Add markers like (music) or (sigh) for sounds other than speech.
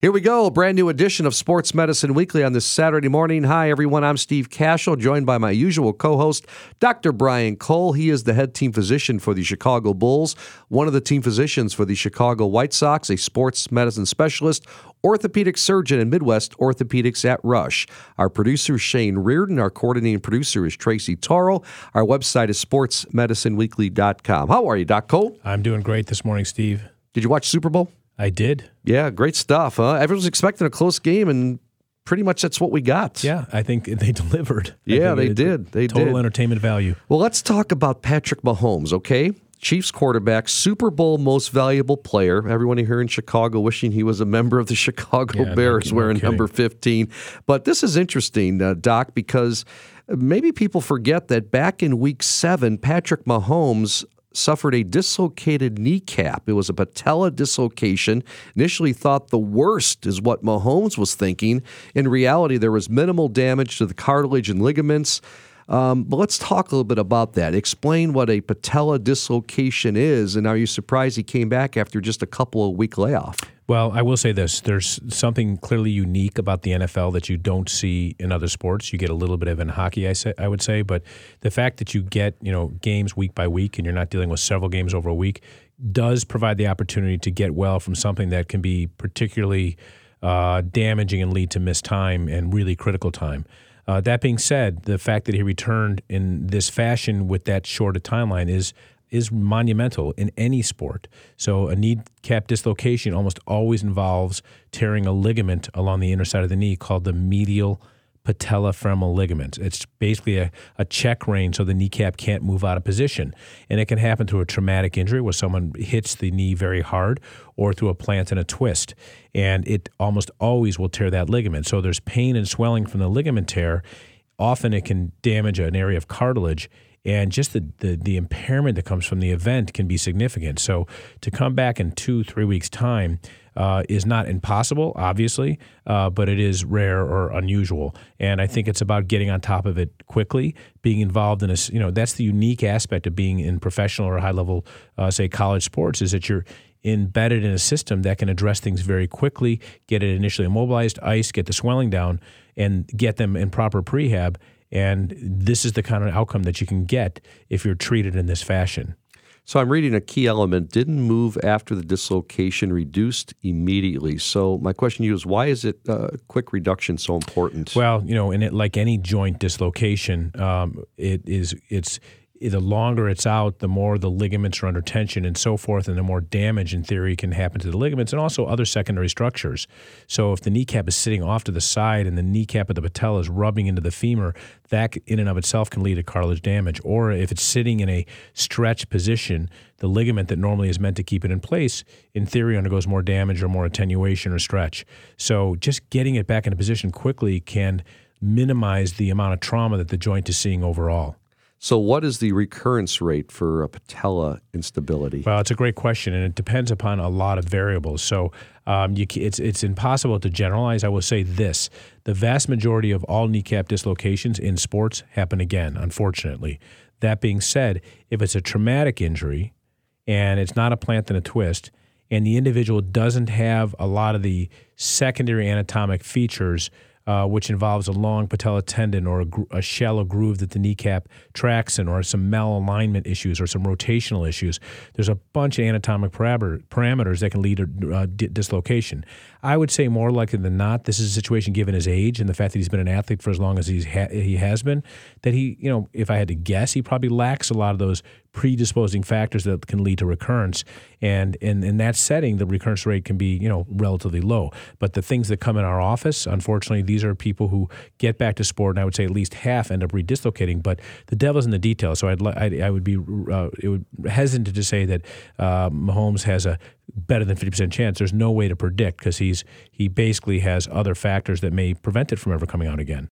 Here we go, a brand new edition of Sports Medicine Weekly on this Saturday morning. Hi, everyone. I'm Steve Kashul, joined by my usual co host, Dr. Brian Cole. He is the head team physician for the Chicago Bulls, one of the team physicians for the Chicago White Sox, a sports medicine specialist, orthopedic surgeon, and Midwest Orthopedics at Rush. Our producer is Shane Reardon. Our coordinating producer is Tracy Toro. Our website is sportsmedicineweekly.com. How are you, Doc Cole? I'm doing great this morning, Steve. Did you watch Super Bowl? I did. Yeah, great stuff. Huh? Everyone's expecting a close game, and pretty much that's what we got. Yeah, I think (laughs) they delivered. Yeah, they did. They total did. entertainment value. Well, let's talk about Patrick Mahomes, okay? Chiefs quarterback, Super Bowl most valuable player. Everyone here in Chicago wishing he was a member of the (laughs) Chicago Yeah, Bears no wearing number 15. But this is interesting, uh, Doc, because maybe people forget that back in week seven, Patrick Mahomes suffered a dislocated kneecap. It was a patella dislocation. Initially thought the worst is what Mahomes was thinking. In reality, there was minimal damage to the cartilage and ligaments. Um, but let's talk a little bit about that. Explain what a patella dislocation is, and are you surprised he came back after just a couple of week layoff? Well, I will say this: there's something clearly unique about the NFL that you don't see in other sports. You get a little bit of in hockey, I say, I would say, but the fact that you get you know games week by week, and you're not dealing with several games over a week, does provide the opportunity to get well from something that can be particularly uh, damaging and lead to missed time and really critical time. Uh, that being said, the fact that he returned in this fashion with that short a timeline is is monumental in any sport. So a kneecap dislocation almost always involves tearing a ligament along the inner side of the knee called the medial patellofemoral ligament. It's basically a, a check rein so the kneecap can't move out of position. And it can happen through a traumatic injury where someone hits the knee very hard or through a plant and a twist. And it almost always will tear that ligament. So there's pain and swelling from the ligament tear. Often it can damage an area of cartilage and just the, the, the impairment that comes from the event can be significant. So to come back in two, three weeks' time uh, is not impossible, obviously, uh, but it is rare or unusual. And I think it's about getting on top of it quickly, being involved in a you know, that's the unique aspect of being in professional or high level, uh, say, college sports, is that you're embedded in a system that can address things very quickly, get it initially immobilized, ice, get the swelling down, and get them in proper prehab. And this is the kind of outcome that you can get if you're treated in this fashion. So I'm reading a key element didn't move after the dislocation, reduced immediately. So my question to you is why is it uh, quick reduction so important? Well, you know, and it, like any joint dislocation, um, it is it's the longer it's out, the more the ligaments are under tension and so forth, and the more damage in theory can happen to the ligaments and also other secondary structures. So if the kneecap is sitting off to the side and the kneecap of the patella is rubbing into the femur, that in and of itself can lead to cartilage damage. Or if it's sitting in a stretched position, the ligament that normally is meant to keep it in place, in theory, undergoes more damage or more attenuation or stretch. So just getting it back into position quickly can minimize the amount of trauma that the joint is seeing overall. So what is the recurrence rate for a patella instability? Well, it's a great question, and it depends upon a lot of variables. So um, you, it's it's impossible to generalize. I will say this: the vast majority of all kneecap dislocations in sports happen again. Unfortunately, that being said, if it's a traumatic injury and it's not a plant and a twist, and the individual doesn't have a lot of the secondary anatomic features uh, which involves a long patella tendon or a, a shallow groove that the kneecap tracks in, or some malalignment issues or some rotational issues. There's a bunch of anatomic parameter, parameters that can lead to uh, di- dislocation. I would say more likely than not, this is a situation given his age and the fact that he's been an athlete for as long as he's ha- he has been, that he, you know, if I had to guess, he probably lacks a lot of those predisposing factors that can lead to recurrence. And in, in that setting, the recurrence rate can be, you know, relatively low. But the things that come in our office, unfortunately, these are people who get back to sport, and I would say at least half end up redislocating. But the devil's in the details. So I'd, li- I, I would be uh, it would hesitant to say that uh, Mahomes has a better than 50% chance. There's no way to predict because he's he basically has other factors that may prevent it from ever coming out again.